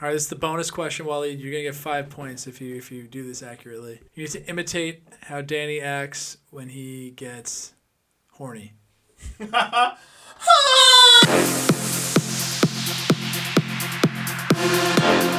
All right, this is the bonus question, Wally. You're gonna get five points if you if you do this accurately. You need to imitate how Danny acts when he gets horny.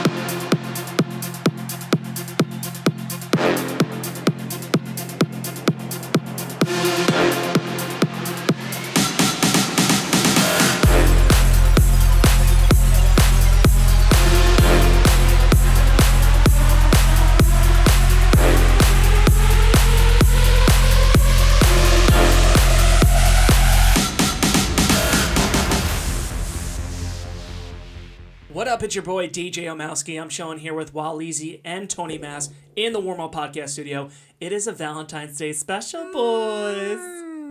It's your boy DJ Omowski. I'm showing here with Waleezy and Tony Mass in the Warm Up Podcast Studio. It is a Valentine's Day special, mm. boys.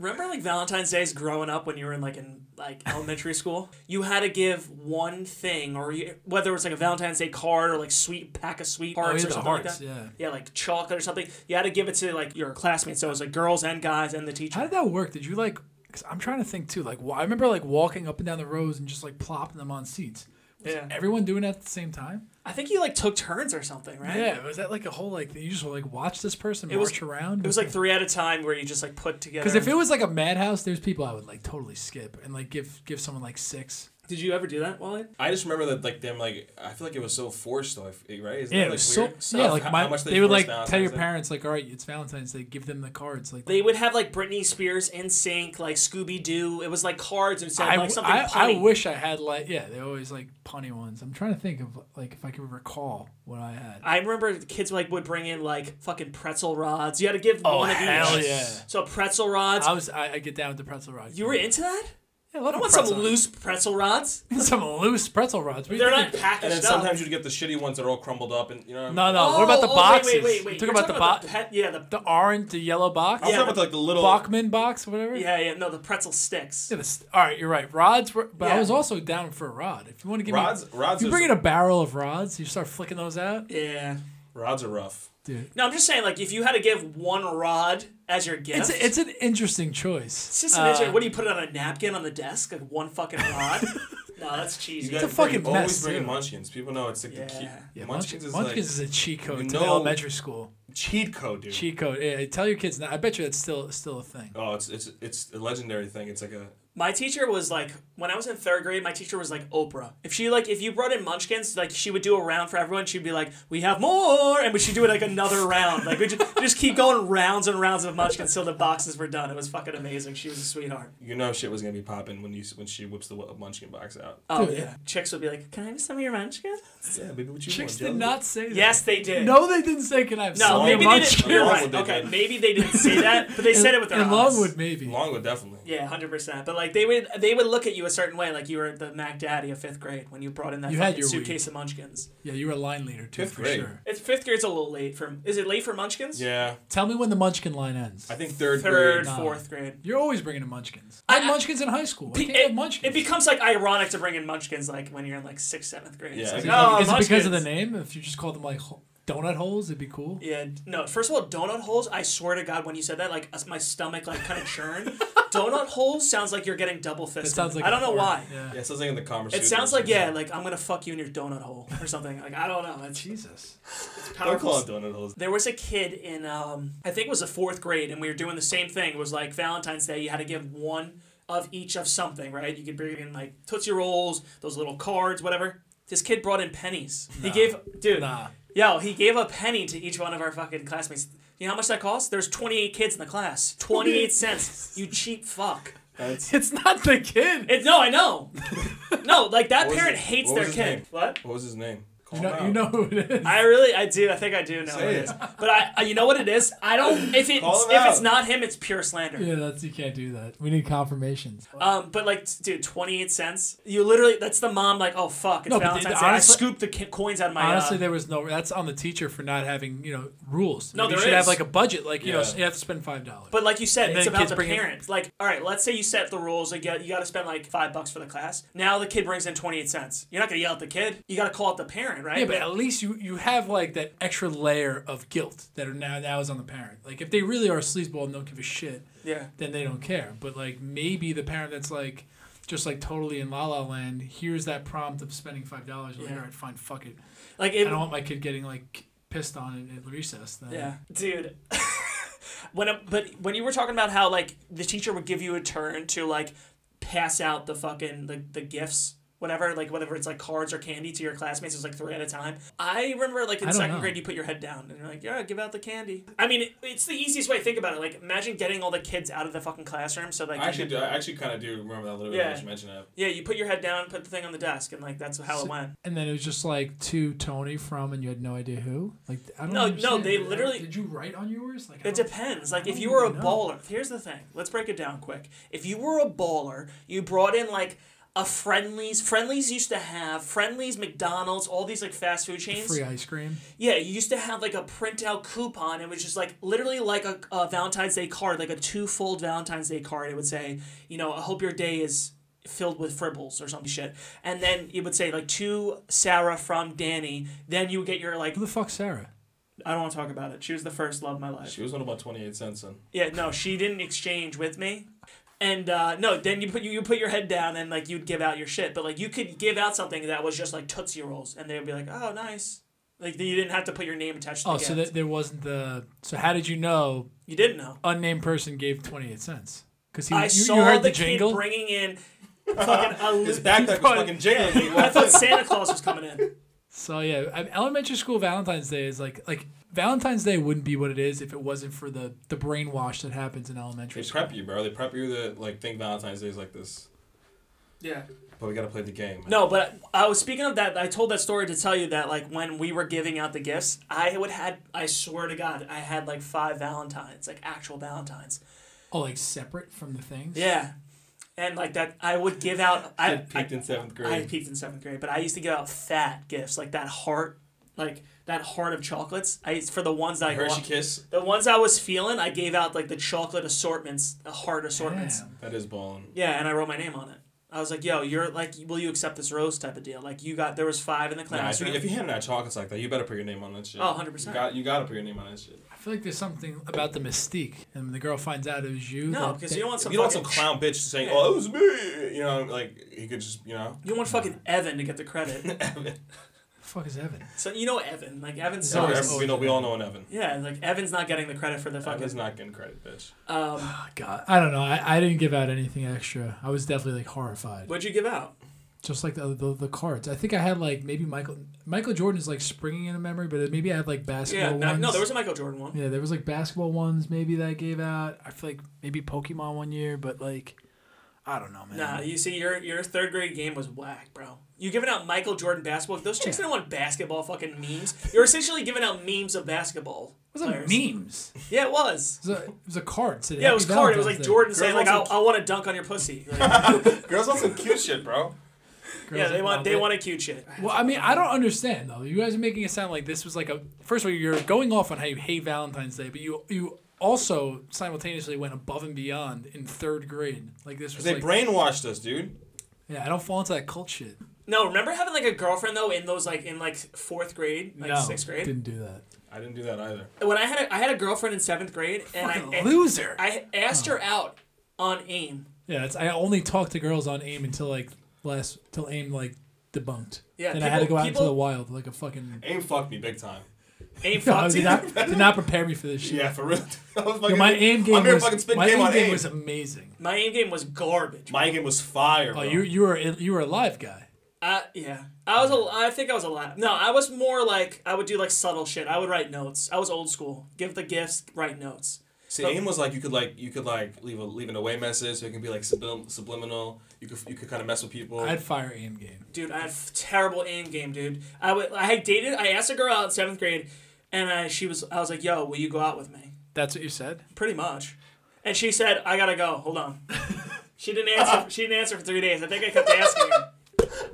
Remember like Valentine's Days growing up when you were in like in like elementary school? You had to give one thing, or you, whether it was like a Valentine's Day card or like sweet pack of sweet Oh, hearts yeah, or something like that. yeah. Yeah, like chocolate or something. You had to give it to like your classmates. So it was like girls and guys and the teacher. How did that work? Did you like? Cause I'm trying to think too. Like, I remember like walking up and down the rows and just like plopping them on seats. Was Yeah. everyone doing that at the same time? I think you like took turns or something, right? Yeah. Was that like a whole like you just like watch this person It was- march around? It was like three at a time where you just like put together. because if it was like a madhouse, there's people I would like totally skip and like give give someone like six. Did you ever do that, Wally? I just remember that like them like I feel like it was so forced though, right? Isn't Yeah, that, it like, was so yeah. How- Like how my, much they would like tell your parents like, all right, it's Valentine's Day, give them the cards. Like They would have like Britney Spears NSYNC, like Scooby Doo. It was like cards instead of like something I, I wish I had like yeah, they always like punny ones. I'm trying to think of like if I can recall what I had. I remember the kids like would bring in like fucking pretzel rods. You had to give Oh, one of hell yeah. So pretzel rods. I was I, I get down with the pretzel rods. you were into that? Yeah, I love I a want some loose pretzel rods. some loose pretzel rods. What do you They're not think? packaged And then up. sometimes you'd get the shitty ones that are all crumbled up and you know. No, no. Oh, what about the oh, oh boxes? Wait, wait, wait. wait. You talking You're about the box? pet, yeah, the The orange, the yellow box, I'm Yeah, talking about like the little. Bachman box, or whatever. yeah, yeah. No, the pretzel sticks. Yeah, the st- all right, you're right. Rods were, but I Yeah. was also down for a rod. If you want to give Rods- me, rods if you is- bring in a barrel of rods, you start flicking those out, Yeah. Rods are rough. Dude. No, I'm just saying, like, if you had to give one rod as your gift, It's a, it's an interesting choice. It's just an Uh, interesting. What do you put it on a napkin on the desk? Like one fucking rod? no, that's cheesy. You gotta a fucking bring, mess, always bring. Munchkins. People know it's like the key. Yeah. Yeah, Munchkins, is Munchkins like is a cheat code to know- elementary school. cheat code, dude. Cheat code. Yeah, tell your kids. Now. I bet you that's still still a thing. Oh, it's it's it's a legendary thing. It's like a My teacher was like, when I was in third grade, my teacher was like Oprah. If she like, if you brought in Munchkins, like she would do a round for everyone. She'd be like, "We have more," and we should do it like another round. Like we just, just keep going rounds and rounds of Munchkins till the boxes were done. It was fucking amazing. She was a sweetheart. you know shit was gonna be popping when you when she whips the Munchkin box out. Oh Dude. yeah, chicks would be like, "Can I have some of your Munchkins?" Yeah, baby, what you Chicks want? did not say that. Yes, they did. No, they didn't say. Can I have No, some maybe they Munchkins?" didn't. You're right. Longwood did Okay, that. maybe they didn't say that, but they said it with their In eyes. Longwood, maybe. Longwood definitely. Yeah, hundred percent. But like they would, they would look at you a certain way, like you were the Mac Daddy of fifth grade when you brought in that You had your suitcase of Munchkins. Yeah, you were a line leader too, Fifth for grade. sure. It's fifth grade's a little late for. Is it late for Munchkins? Yeah, Tell me when the Munchkin line ends. I think third, Third, grade. Nah. fourth grade. You're always bringing in Munchkins. I had Munchkins in high school. I can't have It, Munchkins. it becomes like ironic to bring in Munchkins like when you're in like sixth, seventh grade. It's Yeah. like, Is it- oh, is it because of the name? If you just call them like ho- donut holes, it'd be cool. Yeah, no. First of all, donut holes. I swear to God, when you said that, like my stomach like kind of churned. donut holes sounds like you're getting double fisted. It sounds like I don't know fart. why. Yeah. Yeah, it sounds like in the commerce. It sounds like yeah, like I'm gonna fuck you in your donut hole or something. Like I don't know. It's, Jesus. it's Don't call it donut holes. There was a kid in um I think it was the fourth grade and we were doing the same thing. It was like Valentine's Day, you had to give one of each of something, right? You could bring in like Tootsie Rolls, those little cards, whatever. This kid brought in pennies. He gave dude Nah. Yo, he gave a penny to each one of our fucking classmates. You know how much that cost? There's 28 kids in the class. 28 cents. You cheap fuck. That's, It's not the kid. It's no, I know. No, like that What was parent it- hates what their his kid. name? What? what was his name? Call You know, you know who it is. I really, I do. I think I do know Say what it it. is. But I, I, you know what it is. I don't. If it's Call him if it's out. not him, it's pure slander. yeah, that's you can't do that. We need confirmations. Um, but like, dude, twenty eight cents. You literally, that's the mom. Like, oh fuck, it's No, but Valentine's the- Day. I honestly- scooped the ki- coins out of my. Honestly, uh, there was no. That's on the teacher for not having you know rules. No, Maybe there you should is. have like a budget. Like you know, Yeah. you have to spend five dollars. But like you said, And it's then about kids the bring in- parents. Like, all right, let's say you set the rules. Like, you you got to spend like five bucks for the class. Now the kid brings in twenty eight cents. You're not gonna yell at the kid. You got to call out the parent, right? Yeah, but at least you you have like that extra layer of guilt that are now now is on the parent. Like if they really are a sleazeball and don't give a shit, yeah. then they don't care. But like maybe the parent that's like just like totally in La La Land, hears that prompt of spending five dollars. Like, Yeah. all right, fine, fuck it. Like I don't want my kid getting like pissed on at, at recess. Then. Yeah, dude. when it, but when you were talking about how like the teacher would give you a turn to like pass out the fucking the, the gifts whatever like whatever it's like cards or candy to your classmates it's like three at a time i remember like in second know. grade you put your head down and you're like yeah give out the candy i mean it, it's the easiest way to think about it like imagine getting all the kids out of the fucking classroom so like I actually could- do. I actually kind of do remember that a little bit. Yeah. You mentioned that. yeah you put your head down put the thing on the desk and like that's how it went And then it was just like to Tony from, and you had no idea who. Like I don't. No, no, they Did- literally- Did you write on yours? Like It depends. Like if you were a know. baller, here's the thing. Let's break it down quick. If you were a baller, you brought in like a Friendly's. Friendly's used to have Friendly's, McDonald's, all these like fast food chains. free ice cream. Yeah, you used to have like a printout coupon. It was just like literally like a, a Valentine's Day card, like a two-fold Valentine's Day card. It would say, you know, I hope your day is filled with fribbles or some shit. And then it would say like to Sarah from Danny. Then you would get your like Who the fuck Sarah? I don't want to talk about it. She was the first love of my life. She was on about twenty eight cents. Then Yeah, no, she didn't exchange with me. And uh, no, then you put you, you put your head down and like you'd give out your shit, but like you could give out something that was just like Tootsie Rolls, and they would be like, "Oh, nice." Like you didn't have to put your name attached. to Oh, the so gift. that there wasn't the. So how did you know you didn't know. unnamed person gave twenty eight cents? Because he I you, saw you heard the, the, jingle. kid bringing in fucking a his backpack was fucking jingling. I thought Santa Claus was coming in. So yeah, I elementary school Valentine's Day is like like Valentine's Day wouldn't be what it is if it wasn't for the the brainwash that happens in elementary They school. prep you, bro. They prep you to like think Valentine's Day is like this. Yeah. But we gotta play the game. man. No, but I was speaking of that. I told that story to tell you that like when we were giving out the gifts, I would had I swear to God, I had like five Valentines, like actual Valentines. Oh, like separate from the things. Yeah, and like that, I would give out. I, Kid peaked I, in seventh grade. I grade. peaked in seventh grade, but I used to give out fat gifts, like that heart, like that heart of chocolates. I for the ones that I Hershey wa- Kiss. the ones I was feeling, I gave out like the chocolate assortments, the heart assortments. Damn. That is balling. Yeah, and I wrote my name on it. I was like, "Yo, you're like, will you accept this rose type of deal? Like, you got there was five in the Nah, if, you, if you hand out chocolates like that, you better put your name on that shit. Oh, 100%. You got you gotta put your name on that shit. I feel like there's something about the mystique, and when the girl finds out it was you. no, because you don't want some. you don't want some clown bitch saying, Yeah. "Oh, it was me," you know, like he could just, you know. You want fucking Evan to get the credit. the fuck is Evan? so you know Evan, like Evan's. No, So it's- we know we all know an Evan. yeah, like Evan's not getting the credit for the Evan's not getting credit, bitch. Um, Oh, God, I don't know. I, I didn't give out anything extra. I was definitely like horrified. what'd you give out? Just like the, the the cards. I think I had like maybe Michael Michael Jordan is like springing in a memory, but maybe I had like Yeah, basketball no, ones. no, there was a Michael Jordan one. Yeah, there was like basketball ones maybe that I gave out. I feel like maybe Pokemon one year, but like I don't know, man. Nah, you see, your your third grade game was whack, bro. You giving out Michael Jordan basketball? Those chicks Yeah. didn't want basketball fucking memes. You're essentially giving out memes of basketball. it was like memes. Yeah, it was. It was a, it was a card. Said Yeah, it was Happy card. It was Valentine's like Day. Jordan Girls saying like, I, want some- I want to dunk on your pussy. Like, Girls want some cute shit, bro. yeah, they want they it. want a cute shit. Well, I mean, I don't understand though. You guys are making it sound like this was like a. First of all, you're going off on how you hate Valentine's Day, but you you also simultaneously went above and beyond in third grade. Like this was They like, brainwashed us, dude. yeah. I don't fall into that cult shit. No, remember having like a girlfriend though in those like in like fourth grade, like no, sixth grade. I didn't do that. I didn't do that either. When I had a, I had a girlfriend in seventh grade, and Fucking I loser. I asked her oh. out on AIM. yeah, it's, I only talked to girls on AIM until like last till AIM like debunked. Yeah, then I had to go out into the wild like a fucking. Aim fucked me big time. AIM No, did not, did not prepare me for this shit. Yeah, for real. I Yo, my aim game I'm here was fucking spitting my game aim on game aim. was amazing. My AIM game was garbage. My game was fire. Oh, bro. you you were you were a live guy. Uh, yeah, I was a. I think I was a lot. No, I was more like I would do like subtle shit. I would write notes. I was old school. Give the gifts, write notes. See, aim was like you could like you could like leave a leave an away message. So it can be like sublim- subliminal. You could you could kind of mess with people. I had fire aim game. Dude, I had terrible aim game, dude. I would. I had dated. I asked a girl out in seventh grade, and I, she was. I was like, "Yo, will you go out with me?" That's what you said. Pretty much. And she said, "I gotta go. Hold on." she didn't answer. she didn't answer for three days. I think I kept asking her.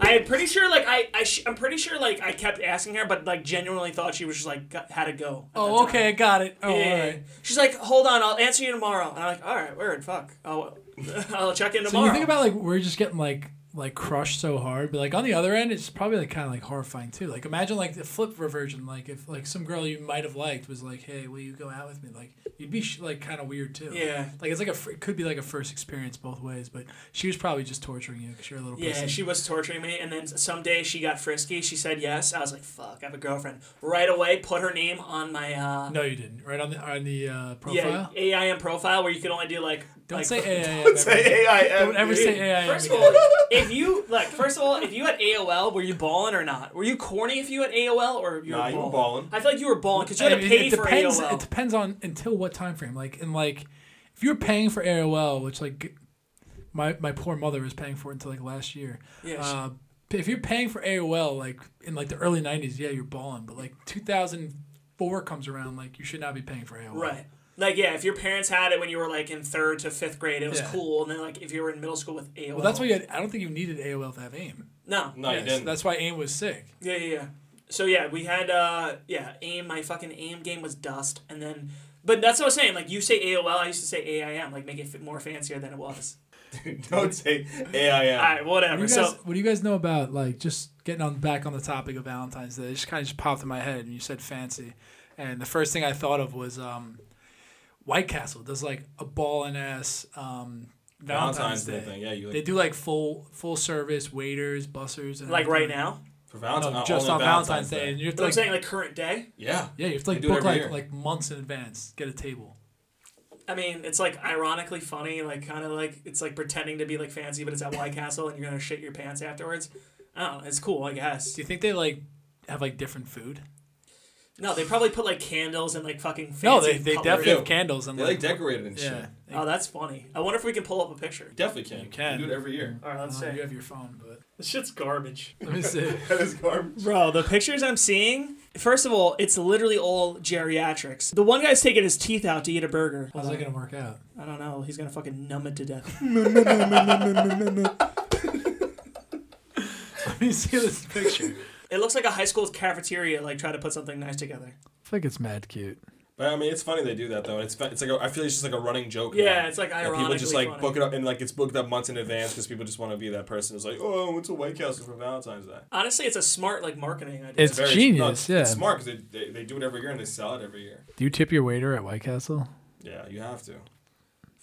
I am pretty sure, like I, I, sh- I'm pretty sure, like I kept asking her, but like genuinely thought she was just like got, had to go. Oh, okay, I got it. Oh, Yeah. right. She's like, hold on, I'll answer you tomorrow. And I'm like, all right, word, fuck. I'll, I'll check in tomorrow. So you think about like we're just getting like like crushed so hard, but like on the other end, it's probably like kind of like horrifying too. Like imagine like the flip reversion, like if like some girl you might have liked was like, "Hey, will you go out with me?" Like you'd be sh- like kind of weird too. Yeah. Like it's like a it could be like a first experience both ways, but she was probably just torturing you because you're a little. Yeah, pussy. she was torturing me, and then someday she got frisky. She said yes. I was like, "Fuck, I have a girlfriend." Right away, put her name on my uh, No, you didn't. Right on the on the uh, yeah profile. AIM profile, where you can only do like. Don't like, say AIM. Don't say AIM. Don't ever say AIM. First of all, if you like, first of all, if you had AOL, were you balling or not? Were you corny if you had AOL or you Nah, were balling? balling. I feel like you were balling because you had I to pay it for depends. AOL. It depends on until what time frame. Like in like, if you're paying for AOL, which like my my poor mother was paying for it until like last year. Yeah, Uh, if you're paying for AOL like in like the early '90s, yeah, you're balling. But like 2004 comes around, like you should not be paying for AOL. Right. Like yeah, if your parents had it when you were like in third to fifth grade, it was Yeah. cool. And then like if you were in middle school with AOL, Well, that's why you had, I don't think you needed AOL to have AIM. no, No, you Yes, didn't. That's why AIM was sick. yeah, yeah, yeah. So yeah, we had uh yeah aim. My fucking aim game was dust, and then but that's what I was saying. Like you say AOL, I used to say AIM. Like make it fit more fancier than it was. Dude Don't say All AIM. right, What do, whatever. you guys, So what do you guys know about like just getting on back on the topic of Valentine's Day? It just kind of just popped in my head, and you said fancy, and the first thing I thought of was um, White Castle does like a ball and ass um, Valentine's, Valentine's Day Day. thing. Yeah, you They do like full full service waiters, bussers, and like right now, for Valentine's. No, just on Valentine's Day, and you have to but I'm like saying like current day. Yeah. yeah, you have to like They do it book like year. like months in advance, get a table. I mean, it's like ironically funny, like kind of like it's like pretending to be like fancy, but it's at White Castle, and you're gonna shit your pants afterwards. I don't know. It's cool, I guess. Do you think they like have like different food? No, they probably put like candles and like fucking fancy. No, they, they cutlery. definitely have candles and They like decorated and yeah. shit. Oh, that's funny. I wonder if we can pull up a picture. Definitely can. You can. We do it every year. All right, let's Uh, see. you have your phone, but This shit's garbage. let me see. That is garbage. Bro, the pictures I'm seeing, first of all, it's literally all geriatrics. The one guy's taking his teeth out to eat a burger. How's that gonna work out? I don't know. He's gonna fucking numb it to death. Let me see this picture. It looks like a high school cafeteria, like try to put something nice together. I think it's mad cute. But I mean, it's funny they do that though. It's it's like a, I feel it's just like a running joke. Yeah, now. it's like ironically people just like funny. book it up and like it's booked up months in advance because people just want to be that person who's like, oh, I went to White Castle for Valentine's Day. Honestly, it's a smart like marketing idea. It's Very- genius, no, yeah. It's smart because they, they, they do it every year and they sell it every year. Do you tip your waiter at White Castle? Yeah, you have to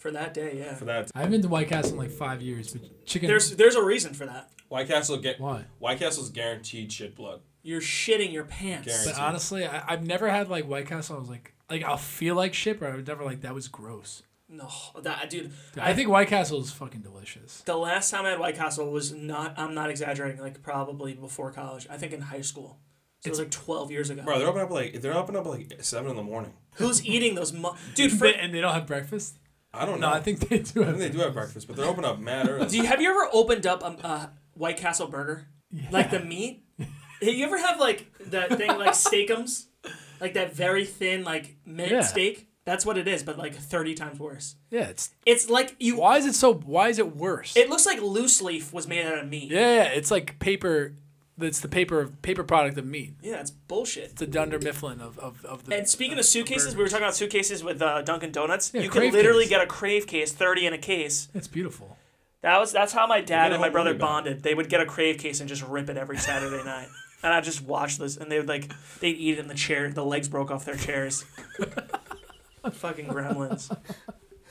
for that day. Yeah. for that. I haven't been to White Castle in like five years, but chicken. There's there's a reason for that. White Castle get why? White Castle's guaranteed shit blood. You're shitting your pants. Guaranteed. But honestly, I, I've never had like White Castle. I was like, like I'll feel like shit, but I would never like that was gross. No, that dude. Dude, I think White Castle is fucking delicious. The last time I had White Castle was not. I'm not exaggerating. Like probably before college. I think in high school. So it was like 12 years ago. Bro, they're open up like they're open up like seven in the morning. Who's eating those? Mu- dude, for, and they don't have breakfast. I don't know. No, I think they do I have. think they do have breakfast, but they're open up mad early. do you have you ever opened up a, a White Castle burger? Yeah. Like the meat? Hey, you ever have like that thing like Steak-umms? Like that very thin like mint Yeah. steak? That's what it is, but like 30 times worse. Yeah, it's It's like you. why is it so? Why is it worse? It looks like loose leaf was made out of meat. yeah, yeah, it's like paper. It's the paper paper product of meat. Yeah, it's bullshit. It's the Dunder Mifflin of, of, of the. And speaking of of suitcases, we were talking about suitcases with uh, Dunkin' Donuts. Yeah, you could crave literally case. get a crave case, thirty in a case. It's beautiful. That was that's how my dad and my brother bonded. They would get a crave case and just rip it every Saturday night. And I just watched this, and they would like they'd eat it in the chair. The legs broke off their chairs. Fucking gremlins.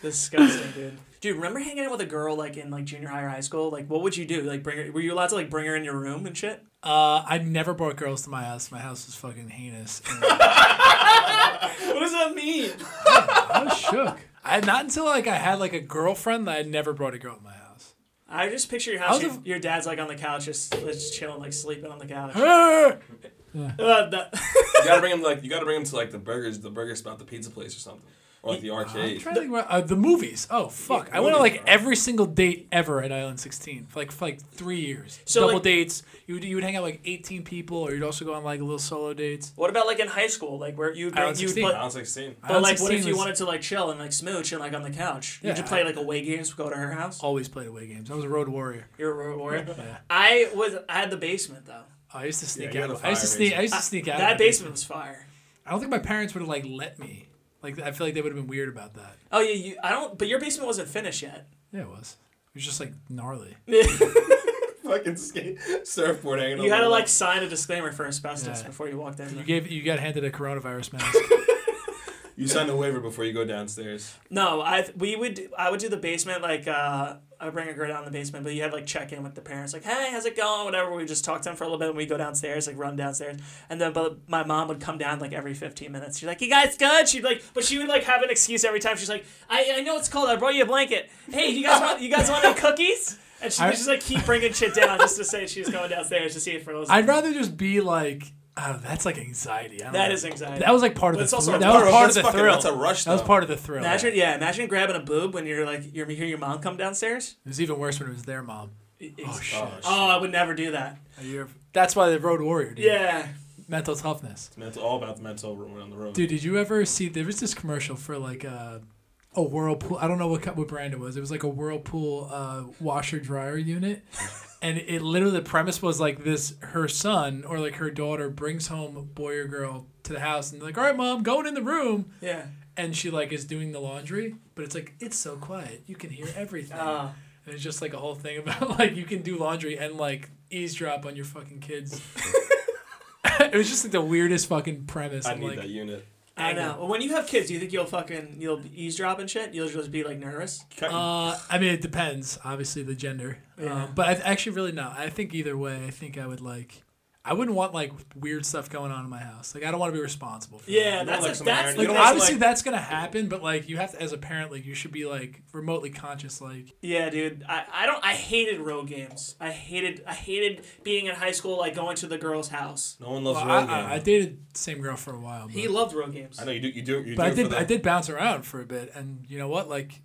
Disgusting, dude. Dude, remember hanging out with a girl like in like junior high or high school? Like, what would you do? Like, bring her? Were you allowed to like bring her in your room and shit? Uh, I never brought girls to my house. My house was fucking heinous. And What does that mean? I was shook. I not until like I had like a girlfriend that I never brought a girl to my house. I just picture your house. Your, a- your dad's like on the couch, just just chilling, like sleeping on the couch. Ah! Uh, that- you gotta bring him like you gotta bring him to like the burgers, the burger spot, the pizza place or something, or like the I'm arcade. trying to think about uh, the movies. Oh fuck! I went on movies, like bro. every single date ever at Island 16 for like for like three years. So, Double like- dates. You would you would hang out like 18 people, or you'd also go on like little solo dates. what about like in high school, like where you I was you 16. play, I sixteen. but Island like what if you was- wanted to like chill and like smooch and like on the couch? Yeah, You Yeah, just play I- like away games, go to her house. Always played away games. I was a road warrior. You're a road warrior. Yeah. I was I had the basement though. I used to sneak you had out. I used to fire sneak. I used to sneak out. of that my basement was fire. I don't think my parents would have like let me. Like I feel like they would have been weird about that. Oh yeah, you I don't. But your basement wasn't finished yet. Yeah, it was. It was just like gnarly. fucking skate surfboard hanging. You had to like sign a disclaimer for asbestos Yeah. before you walked in. You there. gave you got handed a coronavirus mask. You signed a waiver before you go downstairs. No, I we would I would do the basement like uh I bring a girl down in the basement, but you had like check in with the parents, like, hey, how's it going? Whatever. We just talk to them for a little bit, and we go downstairs, like run downstairs, and then but my mom would come down like every fifteen minutes. She's like, you guys good? She'd like, but she would like have an excuse every time. She's like, I, I know it's cold. I brought you a blanket. Hey, you guys want you guys want any cookies? And she would just like keep bringing shit down just to say she was going downstairs to see if Rose. I'd rather just be like, oh, that's like anxiety. I don't that know. is anxiety. That was like part of But the it's also thrill. a That was thrill. part That's of the fucking- thrill. That's a rush. That was though. part of the thrill. Imagine, yeah, imagine grabbing a boob when you're like you hear your mom come downstairs. It was even worse when it was their mom. Oh shit. Oh, Oh, I would never do that. You're- that's why the Road Warrior. Dude. Yeah. Mental toughness. It's mental, all about the mental room on the road. Dude, did you ever see? There was this commercial for like a, a whirlpool. I don't know what co- what brand it was. It was like a whirlpool uh, washer dryer unit, and it literally the premise was like this: her son or like her daughter brings home boy or girl to the house, and they're like, "All right, mom, going in the room," Yeah. and she like is doing the laundry, but it's like it's so quiet, you can hear everything. Uh, And it's just like a whole thing about like you can do laundry and like eavesdrop on your fucking kids. it was just like the weirdest fucking premise. I and, need like, that unit. I know. Well, when you have kids, do you think you'll fucking you'll eavesdrop and shit? You'll just be like nervous. Uh, I mean, it depends. Obviously, the gender. Yeah. Um, but I actually really no. I think either way. I think I would like. I wouldn't want like weird stuff going on in my house. Like I don't want to be responsible for. Yeah, that. that's like a, some that's iron- the you Like don't have to, obviously like- that's gonna happen, but like you have to, as a parent, like you should be like remotely conscious. Like yeah, dude. I, I don't. I hated road games. I hated I hated being in high school, like going to the girl's house. No one loves well, road I, I, I dated the same girl for a while. But, He loved road games. I know you do. You do. You but I did I did bounce around for a bit, and you know what? Like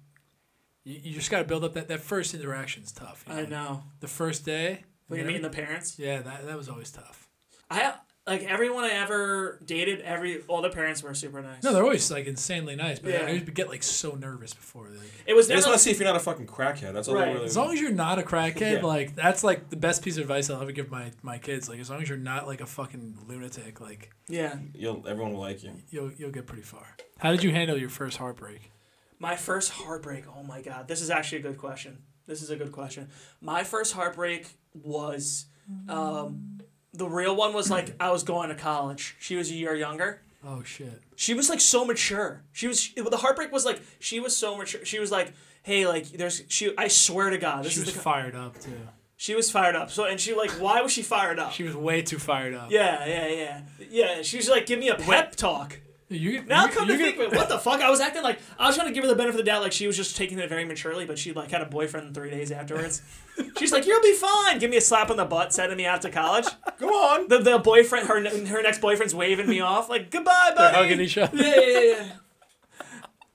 you, you just got to build up that that first interaction is tough. you I know. The first day. When you you're know? meeting the parents. Yeah, that that was always tough. I like everyone I ever dated. Every all the parents were super nice. No, they're always like insanely nice, but Yeah. I used to get like so nervous before. Like, it was They just want to see if you're not a fucking crackhead. That's all Right. they really. as long as you're not a crackhead, Yeah. like that's like the best piece of advice I'll ever give my my kids. Like as long as you're not like a fucking lunatic, like yeah. You'll, everyone will like you. you'll you'll get pretty far. How did you handle your first heartbreak? My first heartbreak. Oh my god, this is actually a good question. This is a good question. My first heartbreak was, um, the real one was like I was going to college. She was a year younger. Oh shit! She was like so mature. She was the heartbreak was like she was so mature. She was like, hey, like there's she. I swear to God, this She is was the, fired up too. she was fired up. So and she like why was she fired up? She was way too fired up. yeah, yeah, yeah, yeah. She was like, give me a pep talk. You Now you, come you to think of it, what the fuck? I was acting like I was trying to give her the benefit of the doubt, like she was just taking it very maturely, but she like had a boyfriend three days afterwards. She's like, "You'll be fine." Give me a slap on the butt, sending me out to college. Go on. The the boyfriend, her her next boyfriend's waving me off, like, "Goodbye, buddy." They're buddy." hugging each other. yeah, yeah,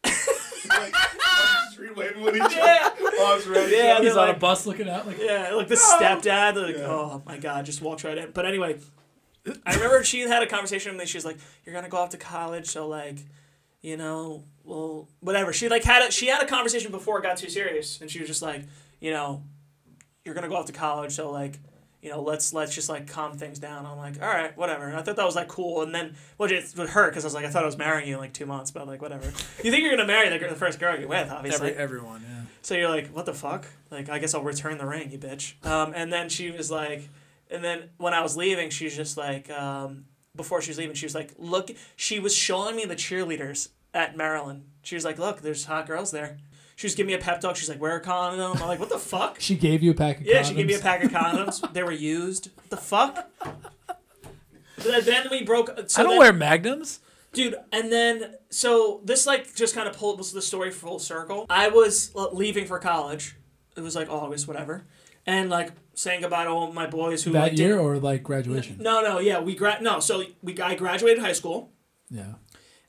yeah, like, street waving with each other. yeah. Arms Yeah. He's they're on a bus looking out like. Yeah, like the stepdad, like, oh my god, just walks right in. But anyway, I remember she had a conversation with me. She was like, "You're gonna go off to college, so like, you know, well, whatever." She like had a she had a conversation before it got too serious, and she was just like, you know, you're gonna go off to college, so like. You know, let's let's just like calm things down. I'm like, all right, whatever. And I thought that was like cool. And then, well, it's with her because I was like, I thought I was marrying you in like two months, but like whatever. You think you're gonna marry the, the first girl you're with, obviously. Every, everyone, yeah. So you're like, what the fuck? Like, I guess I'll return the ring, you bitch. Um, and then she was like, and then when I was leaving, she was just like, um, before she was leaving, she was like, look, she was showing me the cheerleaders at Maryland. She was like, look, there's hot girls there. She was giving me a pep talk. She's like, wear a condom. I'm like, what the fuck? She gave you a pack of Yeah, condoms. she gave me a pack of condoms. they were used. What the fuck? Then then we broke. So I don't then- wear magnums. Dude, and then so this like just kind of pulled the story full circle. I was uh, leaving for college. It was like August, whatever, and like saying goodbye to all my boys who That like, year didn't- or like graduation? No, no, yeah, we grad. No, so we I graduated high school, Yeah.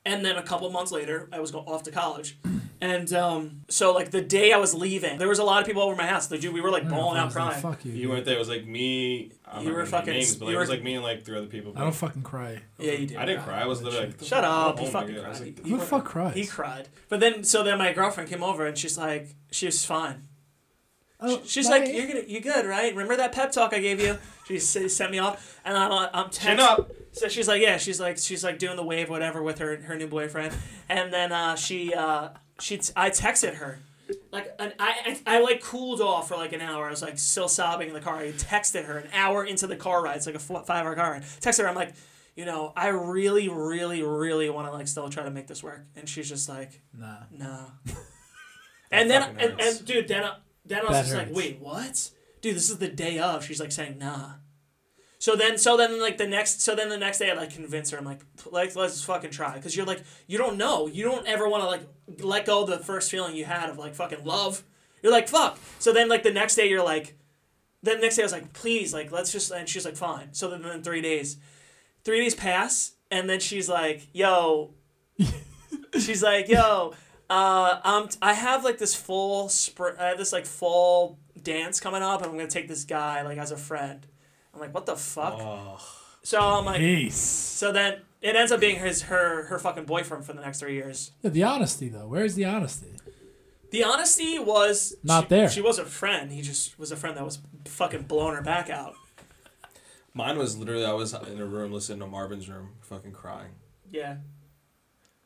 and then a couple months later, I was going off to college, and um, so like the day I was leaving, there was a lot of people over my house. The dude, we were like I don't know bawling out was like, crying. Fuck you. You weren't there. It was like me. I'm You were fucking- Names, but like, you it was like me and like three other people. I don't fucking cry. Yeah, you did. I didn't cry. I was literally like, Shut up! Oh you fucking God. Cried. like, Who the fuck cries? He cried. But then, so then my girlfriend came over and she's like, she was fine. Oh, She's bye. like, you're gonna, you good, right? Remember that pep talk I gave you? She sent me off, and I'm, uh, I'm Chin text- up. So she's like, yeah, she's like, she's like doing the wave, whatever, with her her new boyfriend, and then uh, she, uh, she, t- I texted her, like an, I, I I like cooled off for like an hour. I was like still sobbing in the car. I texted her an hour into the car ride. It's like a five hour car ride. Texted her. I'm like, you know, I really, really, really want to like still try to make this work. And she's just like, Nah. no. and then and, and dude, then I, then I was That just like, wait, what? Dude, this is the day of. She's like saying nah. So then, so then, like the next, so then the next day, I like convince her. I'm like, like let's fucking try, because you're like, you don't know, you don't ever want to like let go of the first feeling you had of like fucking love. You're like fuck. So then, like the next day, you're like, then the next day I was like, please, like let's just, and she's like, fine. So then, then three days, three days pass, and then she's like, yo, she's like, yo, uh, um, I have like this full spring, I have this like fall dance coming up, and I'm gonna take this guy like as a friend. I'm like, what the fuck? Oh, So I'm like, Peace. so then it ends up being his her her fucking boyfriend for the next three years. Yeah, the honesty though. Where's the honesty? The honesty was Not she, there. She was a friend. He just was a friend that was fucking blowing her back out. mine was literally I was in a room listening to Marvin's room, fucking crying. Yeah.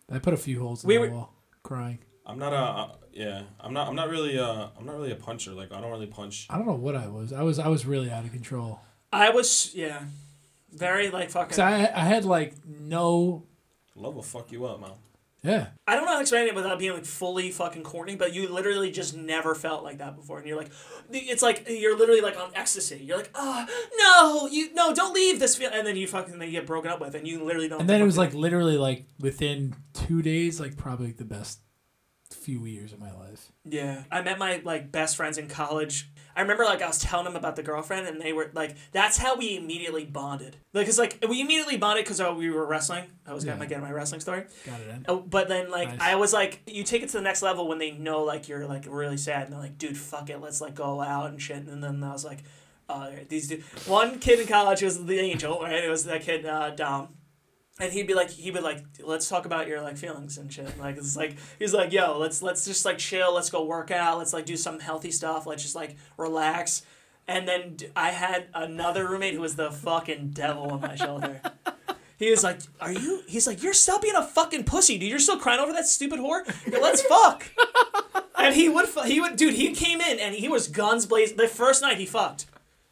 I put a few holes in We the were- wall, crying. I'm not a uh, yeah. I'm not. I'm not really. Uh, I'm not really a puncher. Like I don't really punch. I don't know what I was. I was I was really out of control. I was yeah, very like fucking. Cause I I had like no Love will fuck you up, man. Yeah. I don't know how to explain it without being like fully fucking corny, but you literally just never felt like that before, and you're like, it's like you're literally like on ecstasy. You're like, ah, no, you no, don't leave this feel, and then you fucking then you get broken up with, and you literally don't. And then it was like literally like within two days, like probably the best few years of my life. Yeah, I met my like best friends in college. I remember like I was telling them about the girlfriend, and they were like, "That's how we immediately bonded." Like, it's like we immediately bonded because oh, we were wrestling. I was Yeah. gonna get my wrestling story. Got it in. Oh, but then like Nice. I was like, you take it to the next level when they know like you're like really sad, and they're like, "Dude, fuck it, let's like go out and shit." And then I was like, "Uh, these dude." One kid in college was the angel, right? It was that kid uh, Dom. And he'd be like, he'd be like, let's talk about your like feelings and shit. Like it's like he's like, yo, let's let's just like chill. Let's go work out. Let's like do some healthy stuff. Let's just like relax. And then i had another roommate who was the fucking devil on my shoulder. He was like, "Are you?" He's like, "You're still being a fucking pussy, dude. You're still crying over that stupid whore. Let's fuck." And he would, he would, dude. He came in and he was guns blazing. The first night he fucked,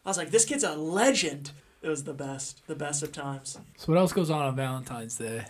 I was like, "This kid's a legend." It was the best, the best of times. So what else goes on on Valentine's Day?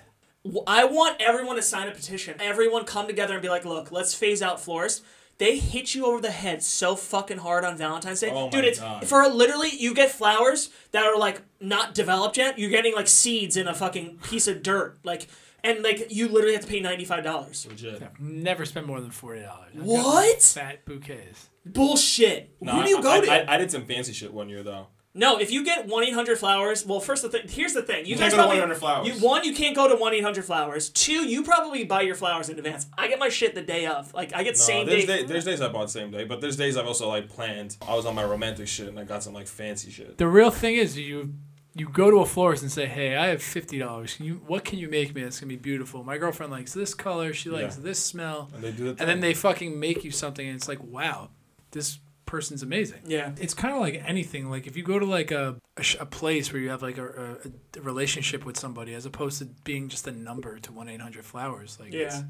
I want everyone to sign a petition. Everyone come together and be like, "Look, let's phase out florists." They hit you over the head so fucking hard on Valentine's Day, Oh dude. It's God. for literally you get flowers that are like not developed yet. You're getting like seeds in a fucking piece of dirt, like, and like you literally have to pay ninety five dollars. Legit. Never spend more than forty dollars. What? Fat bouquets. Bullshit. No, Who do you I, go I, to? I, I did some fancy shit one year though. No, if you get one eight hundred flowers, well, first the thing. Here's the thing. You, You guys can't go to probably 1-800 Flowers. You, one, you can't go to one eight hundred flowers. Two, you probably buy your flowers in advance. I get my shit the day of. Like I get No, same there's, day. day, there's days I bought same day, but there's days I've also like planned. I was on my romantic shit and I got some like fancy shit. The real thing is you you go to a florist and say, "Hey, I have fifty dollars. Can you what can you make me that's gonna be beautiful? My girlfriend likes this color. She likes Yeah. this smell." And they do it. And then they fucking make you something, and it's like, wow, this person's amazing. yeah. It's kind of like anything. Like if you go to like a, a, sh- a place where you have like a, a, a relationship with somebody, as opposed to being just a number to one eight hundred flowers. Like it's- Yeah.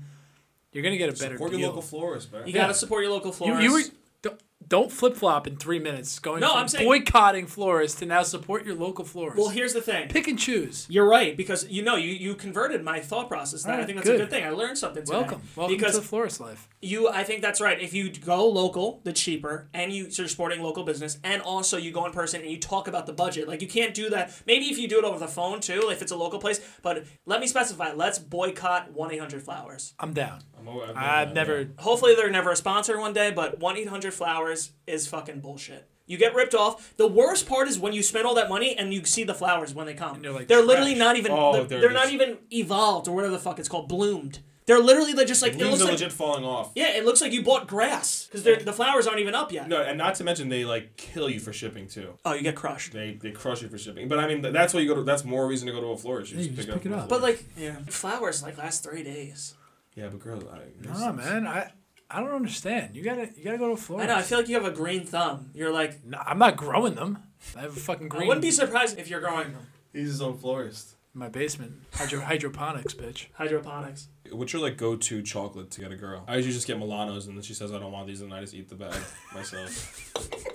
you're gonna get a better Support deal. your local florist, man. You Yeah. gotta support your local you, florist. you were don't, don't flip flop in three minutes. Going No, I'm saying- boycotting florists to now support your local florist. well, here's the thing. pick and choose. You're right because you know you you converted my thought process. And I think that's a good. good thing. I learned something today. Welcome, welcome because to the florist life. you i think that's right if you go local the cheaper and you so you're supporting local business and also you go in person and you talk about the budget like you can't do that maybe if you do it over the phone too if it's a local place but let me specify let's boycott 1-800 flowers I'm down. I'm always- I've done I've never. hopefully they're never a sponsor one day but 1-800 flowers is fucking bullshit you get ripped off. The worst part is when you spend all that money and you see the flowers when they come. And they're like they're literally trash. not even. Oh, they're they're they're not even evolved or whatever the fuck it's called, bloomed. They're literally like just like it Leaves looks are like legit falling off. yeah, it looks like you bought grass because the flowers aren't even up yet. No, and not to mention they like kill you for shipping too. Oh, you get crushed. They they crush you for shipping. But I mean, that's why you go to. That's more reason to go to a florist. You Yeah, just, you pick, just pick it it up. up. But like, yeah, flowers like last three days. Yeah, but girls, I, Nah, man. I I don't understand. You gotta you gotta go to a I florist. know. I feel like you have a green thumb. You're like, No, I'm not growing them. I have a fucking green. I wouldn't be surprised if you're growing them. He's his own florist. in my basement. Hydro hydroponics, bitch. Hydroponics. What's your like go-to chocolate to get a girl? I usually just get Milanos, and then she says I don't want these, and I just eat the bag myself.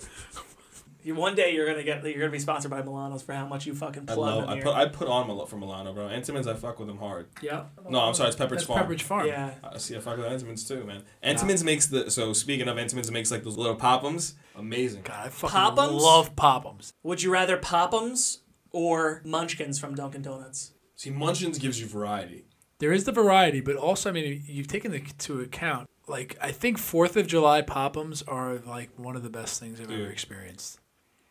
You, one day you're gonna get you're gonna be sponsored by Milanos for how much you fucking I plug love. I put I put on Mil- for Milano, bro. Entenmann's I fuck with them hard. yeah. No, I'm sorry, it's Pepperidge That's Farm. Pepperidge Farm. Yeah. I see. I fuck with Entenmann's too, man. Entenmann's makes the so speaking of Entenmann's, it makes like those little pop'ems. Amazing. God, I fucking Pop'ems? love Pop'ems. Would you rather Pop'ems or Munchkins from Dunkin' Donuts? See, Munchkins gives you variety. There is the variety, but also, I mean, you've taken into account, like, I think Fourth of July Pop'ems are like one of the best things I've Dude. ever experienced.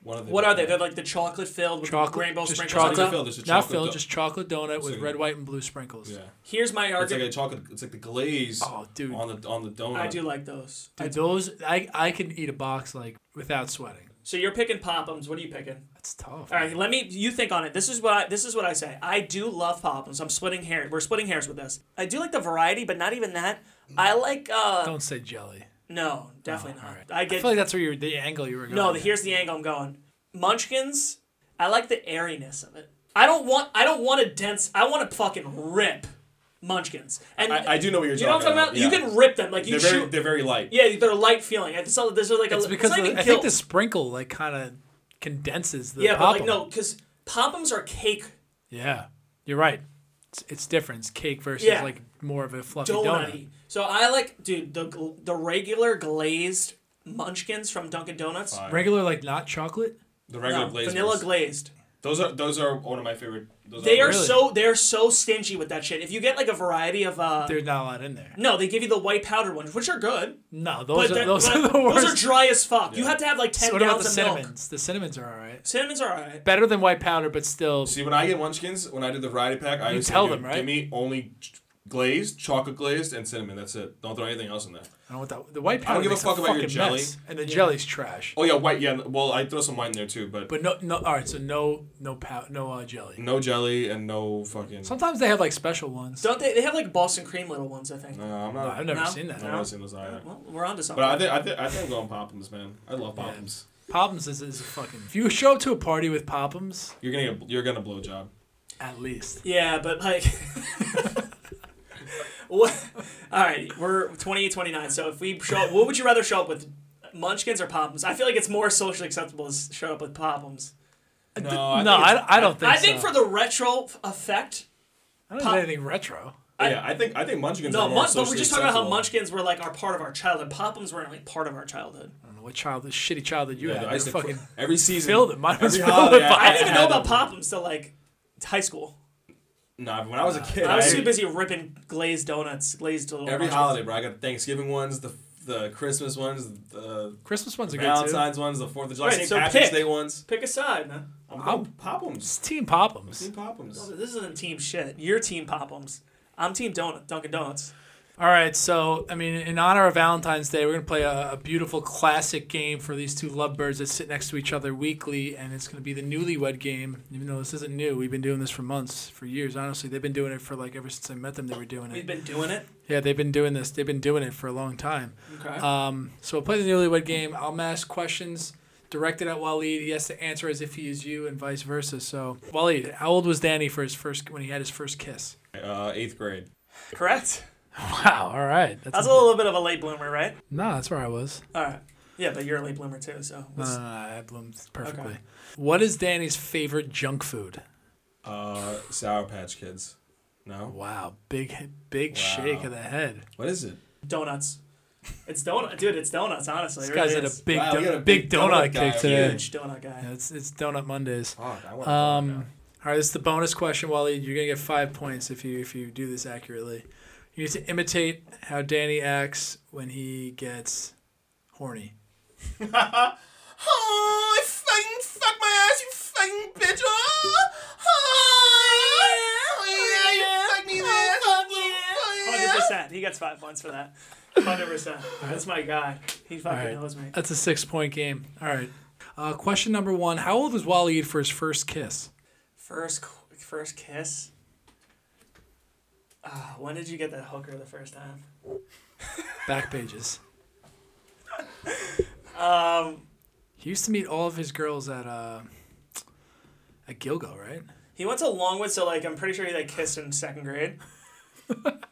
One of the What are they? They're like the chocolate filled with Chocolate, rainbow just sprinkles. chocolate, on top? filled, just a chocolate not chocolate filled, do- just chocolate donut with So- red, white, and blue sprinkles. Yeah. Here's my It's like argument. a chocolate. It's like the glaze Oh, dude, on the on the donut. I do like those. dude, those I I can eat a box like without sweating. So you're picking Pop'ems. What are you picking? That's tough. All right, let me. You think on it. This is what I. This is what I say. I do love Pop'ems. I'm splitting hair. We're splitting hairs with this. I do like the variety, but not even that. I like. uh Don't say jelly. No, definitely Oh, not. all right. I I feel like that's where you're the angle you were going. no, at. here's the angle I'm going. Munchkins. I like the airiness of it. I don't want. I don't want a dense. I want to fucking rip Munchkins. And I, I do know what you're you know what talking I'm talking about. Yeah. You can rip them like you They're very shoot. they're very light. yeah, they're light feeling. It's all, there's like a. It's because the, even I think guilt. the sprinkle like kind of condenses the Yeah, but like no, because Pop'ems are cake Yeah, you're right. It's, it's different. It's cake versus Yeah. like more of a fluffy donutty. donut. So I like, dude, the gl- the regular glazed Munchkins from Dunkin' Donuts. Fire. Regular like not chocolate. The regular No, glaze. vanilla ones. glazed. Those are those are one of my favorite. Those They are Really? so they're so stingy with that shit. If you get like a variety of uh, There's not a lot in there. no, they give you the white powdered ones, which are good, No, those are those are the worst. those are dry as fuck. You have to have like ten So what about gallons the of milk. cinnamons? The cinnamons are all right. Cinnamons are alright. Better than white powder, but still. See, when I get Munchkins, when I do the variety pack, I always say, tell "Give- them, right? Give me only glazed, chocolate glazed, and cinnamon. That's it. Don't throw anything else in there. I don't know what that, the white I powder don't give a makes fuck about your fucking jelly. mess, and the jelly's trash. Oh yeah, white. Yeah, well, I throw some white in there too, but, But no, no. All right, so no, no pow, no uh, jelly. no jelly and no fucking. Sometimes they have like special ones. Don't they? They have like Boston cream little ones, I think. No, I'm No, not. I've never No? seen that. I've never seen those either. Well, we're on to something. But I think I think I think I'm going Pop'ems, man. I love Pop'ems. Pop'ems is, is a fucking. If you show up to a party with Pop'ems, You're gonna get, you're gonna blow job. at least. Yeah, but like. what? All right, we're 28, 29. So if we show up, what would you rather show up with? Munchkins or Pop'ems? I feel like it's more socially acceptable to show up with Pop'ems. No, no, think it's- I, I don't think. I think so. for the retro effect. I don't Pop- think anything retro. yeah, I think I think Munchkins No, are more mun- but we're just talking about how. Munchkins were like our part of our childhood. Pop'ems weren't like part of our childhood. I don't know what childhood, shitty childhood you Yeah, had. I used You're to fucking every season. filled it. Mine was every filled holiday, with I- I didn't even know about them. Pop'ems till like high school. Nah, when I was a kid, I was I- too busy ripping glazed donuts, glazed little every Munchkins. holiday, bro. I got Thanksgiving ones, the the Christmas ones, the Christmas ones are good too. Valentine's ones, the Fourth of July, Right, St. so Patrick's pick. Day ones. Pick a side, man. I'm I'll- going Pop'ems. Team Pop'ems. Team Pop'ems. This isn't team shit. You're team Pop'ems. I'm team Donut, Dunkin' Donuts. All right, so I mean, in honor of Valentine's Day, we're gonna play a, a beautiful classic game for these two lovebirds that sit next to each other weekly, and it's gonna be the Newlywed Game. Even though this isn't new, we've been doing this for months, for years. Honestly, they've been doing it for like ever since I met them. They were doing it. We've been doing it. Yeah, they've been doing this. They've been doing it for a long time. Okay. Um, so we'll play the Newlywed Game. I'll ask questions directed at Waleed. He has to answer as if he is you, and vice versa. So, Waleed, how old was Danny for his first when he had his first kiss? Uh, eighth grade. Correct. Wow. All right. That's That's a little bit of a late bloomer, right? no. That's where I was. All right. Yeah, but you're a late bloomer too, so. No, no, no, I bloomed perfectly. Okay. What is Danny's favorite junk food? Uh, Sour Patch Kids. No. Wow, big big Wow. shake of the head. What is it? Donuts. It's donut, dude. It's donuts. Honestly, This it guy's really at a big Wow, do- a big, big donut, donut guy kick today. huge donut guy. Yeah, it's it's Donut Mondays. Fuck, I want Um, all right, this is the bonus question, Wally. You're gonna get five points if you if you do this accurately. You need to imitate how Danny acts when he gets horny. Oh, I fucking fuck my ass, you fucking bitch. Oh, oh, yeah, you fuck me there. Hundred percent. He gets five points for that. Hundred percent. That's my guy. He fucking All right. knows me. That's a six point game. All right. Uh, question number one: How old was Waleed for his first kiss? First, first kiss. Ah, when did you get that hooker the first time? Back pages. Um, He used to meet all of his girls at uh, at Gilgo, right? He went to Longwood, so like I'm pretty sure he like kissed in second grade.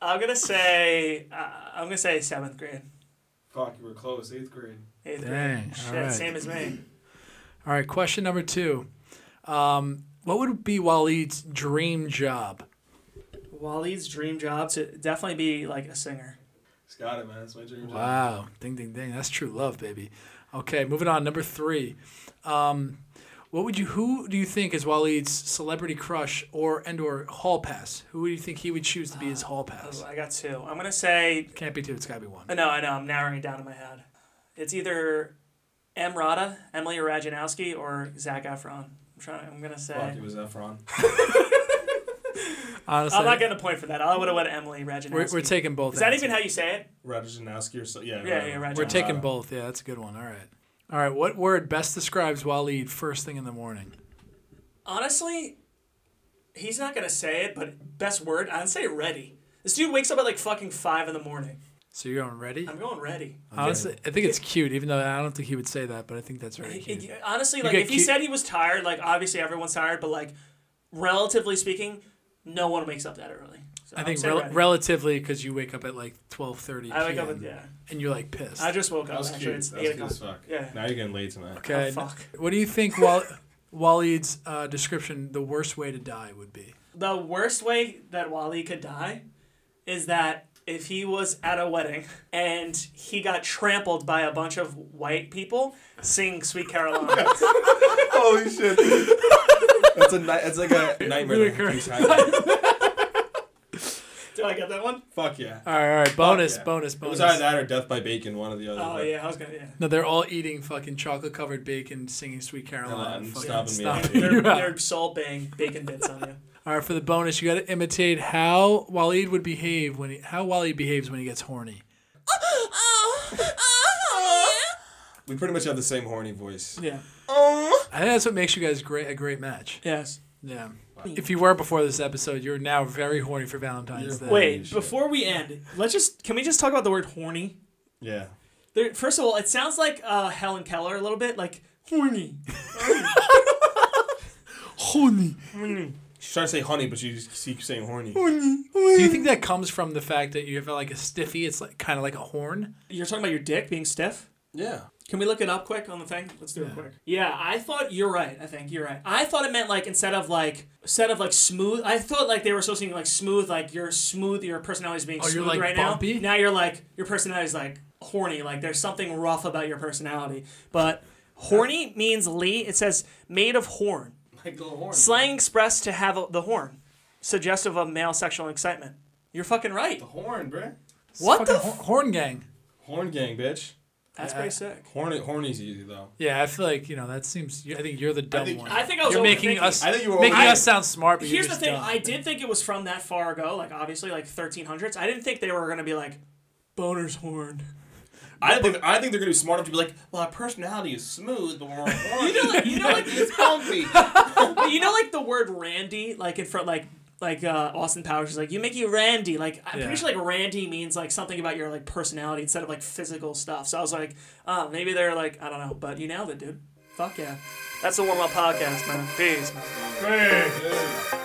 I'm gonna say uh, I'm gonna say seventh grade, Fuck, you were close. Eighth grade. eighth Dang, grade. Shit, alright. same as me. All right, question number two. Um, what would be Waleed's dream job? Waleed's dream job to definitely be like a singer. It's got it, man. It's my dream job. Wow, ding, ding, ding. That's true love, baby. Okay, moving on. Number three. Um, what would you? Who do you think is Waleed's celebrity crush or and or hall pass? Who do you think he would choose to be his hall pass? Oh, I got two. I'm gonna say Can't be two. It's gotta be one. uh, no. I know. I'm narrowing it down in my head. It's either EmRata, Emily Ratajkowski, or Zac Efron. I'm trying. I'm gonna say. Fuck, it was Efron. Honestly, I'm not getting a point for that. I would have went Emily Rajanowski. we're, we're taking both. Is that answers. even how you say it? Rajanowski or so. Yeah. Yeah, whatever. yeah, Rajanowski. We're taking both. Yeah, that's a good one. All right. All right. What word best describes Waleed first thing in the morning? Honestly, he's not gonna say it, but best word, I'd say ready. This dude wakes up at like fucking five in the morning. So you're going ready? I'm going ready. Honestly, I think it's cute, even though I don't think he would say that, but I think that's very It- cute. honestly, You like get if he said he was tired, like obviously everyone's tired, but like relatively speaking, no one wakes up that early. So I I'd think rel- relatively because you wake up at like twelve thirty I wake up at yeah. and you're like pissed. I just woke up. was Actually, cute. it's That eight cute o'clock. as fuck. Yeah. Now you're getting late tonight. okay. Oh, fuck. What do you think Wal- Waleed's uh, description the worst way to die would be? The worst way that Wally could die is that if he was at a wedding and he got trampled by a bunch of white people singing "Sweet Caroline." Holy shit. That's a ni- That's like a nightmare. that keeps happening. Did I get that one? Fuck yeah. All right, all right. Bonus, yeah. bonus, It was either that or death by bacon, one or the other. Oh but- yeah, I was gonna yeah. No, they're all eating fucking chocolate covered bacon, singing "Sweet Caroline." and fucking stomping me out. They're, they're salt bang bacon bits on you. All right, for the bonus, you got to imitate how Waleed would behave when he, how Waleed behaves when he gets horny. Ah! We pretty much have the same horny voice. Yeah. Oh. I think that's what makes you guys great a great match. Yes. Yeah. If you were before this episode, you're now very horny for Valentine's You're Day. Wait, shit. before we end, let's just can we just talk about the word horny? Yeah. There, first of all, it sounds like uh, Helen Keller a little bit, like horny. Horny. horny. She's trying to say honey, but she just keeps saying horny. horny. Do you think that comes from the fact that you have like a stiffy? It's like kind of like a horn. You're talking about your dick being stiff. Yeah. Can we look it up quick on the thing? Let's do Yeah. it quick. Yeah, I thought you're right. I think you're right. I thought it meant like instead of like instead of like smooth. I thought like they were associating like smooth, like you're smooth. Your personality is being Oh, you're, smooth like, right bumpy? now. Now you're like your personality is like horny. Like there's something rough about your personality. But horny means Lee. It says made of horn. Like the horn. Slang expressed to have a, the horn, suggestive of male sexual excitement. You're fucking right. The horn, bruh. It's What the fucking hor- horn gang? Horn gang, bitch. That's pretty sick. Horny, horny's easy though. Yeah, I feel like you know that seems. I think you're the dumb think- one. I think I was you're making overthinking. us. I think you were making overthinking. us sound smart, but Here's you're the just thing. dumb. I did think it was from that far ago, like obviously like 1300s. I didn't think they were gonna be like boner's horn. I think I think they're gonna be smart enough to be like, well, our personality is smooth, but we're horny. You know, like, you know, like it's bumpy. you know, like the word Randy, like in front, like like uh, Austin Powers is like, you make you Randy. Like I'm Yeah. pretty sure like Randy means like something about your like personality instead of like physical stuff. So I was like, oh, maybe they're like I don't know, but you nailed it, dude. Fuck yeah. That's the warm up podcast, man. Peace. Man. Hey.